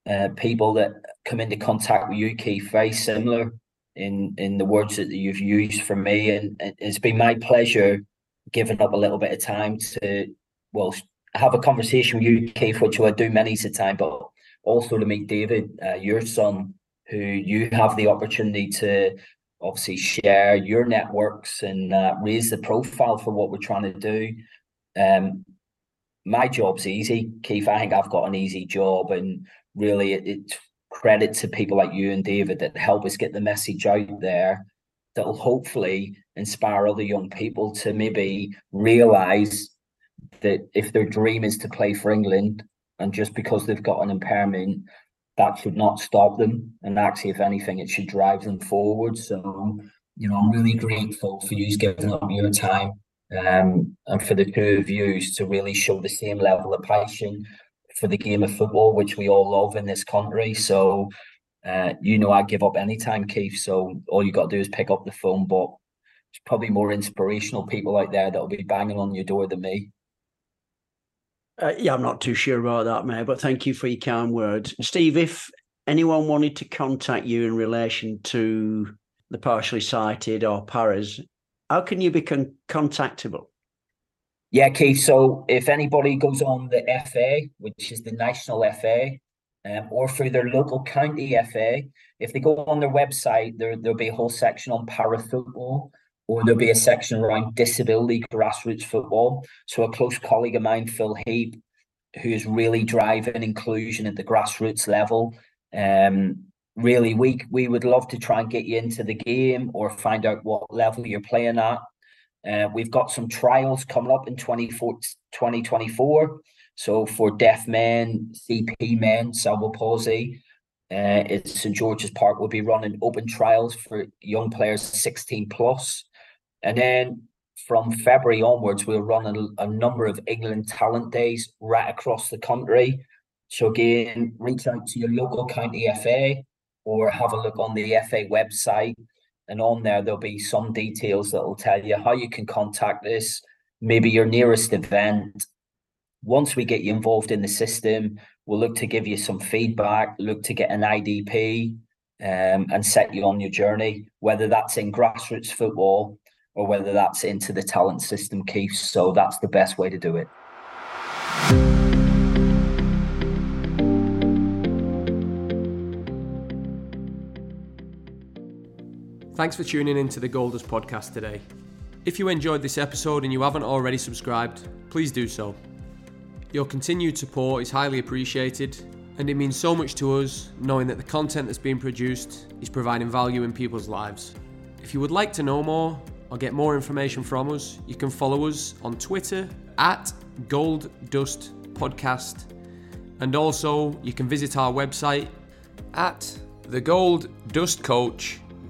uh, people that come into contact with you, Keith, very similar in in the words that you've used for me, and, and it's been my pleasure giving up a little bit of time to well have a conversation with you, Keith, which I do many a time, but also to meet David, uh, your son, who you have the opportunity to obviously share your networks and uh, raise the profile for what we're trying to do. Um, my job's easy, Keith. I think I've got an easy job, and really, it, it's credit to people like you and David that help us get the message out there. That'll hopefully inspire other young people to maybe realize that if their dream is to play for England, and just because they've got an impairment, that should not stop them. And actually, if anything, it should drive them forward. So, you know, I'm really grateful for you giving up your time um, and for the two of you to really show the same level of passion for the game of football, which we all love in this country. So, uh, you know, I give up anytime, Keith. So all you got to do is pick up the phone. But it's probably more inspirational people out there that'll be banging on your door than me. Uh, yeah, I'm not too sure about that, mate. But thank you for your kind words, Steve. If anyone wanted to contact you in relation to the partially sighted or paras, how can you become contactable? Yeah, Keith. So if anybody goes on the FA, which is the national FA, um, or through their local county FA, if they go on their website, there there'll be a whole section on para football, or there'll be a section around disability grassroots football. So a close colleague of mine, Phil Heap, who is really driving inclusion at the grassroots level. Um, really we we would love to try and get you into the game or find out what level you're playing at. Uh, we've got some trials coming up in 2024. So for deaf men, CP men, cerebral palsy, uh, at St George's Park, we'll be running open trials for young players 16 plus. And then from February onwards, we'll run a, a, number of England talent days right across the country. So again, reach out to your local county FA or have a look on the FA website. And on there, there'll be some details that will tell you how you can contact us, maybe your nearest event. Once we get you involved in the system, we'll look to give you some feedback, look to get an IDP um, and set you on your journey, whether that's in grassroots football or whether that's into the talent system, Keith. So that's the best way to do it. Thanks for tuning in to the Goldust podcast today. If you enjoyed this episode and you haven't already subscribed, please do so. Your continued support is highly appreciated, and it means so much to us knowing that the content that's being produced is providing value in people's lives. If you would like to know more or get more information from us, you can follow us on Twitter at Gold Dust Podcast, and also you can visit our website at thegolddustcoach.com.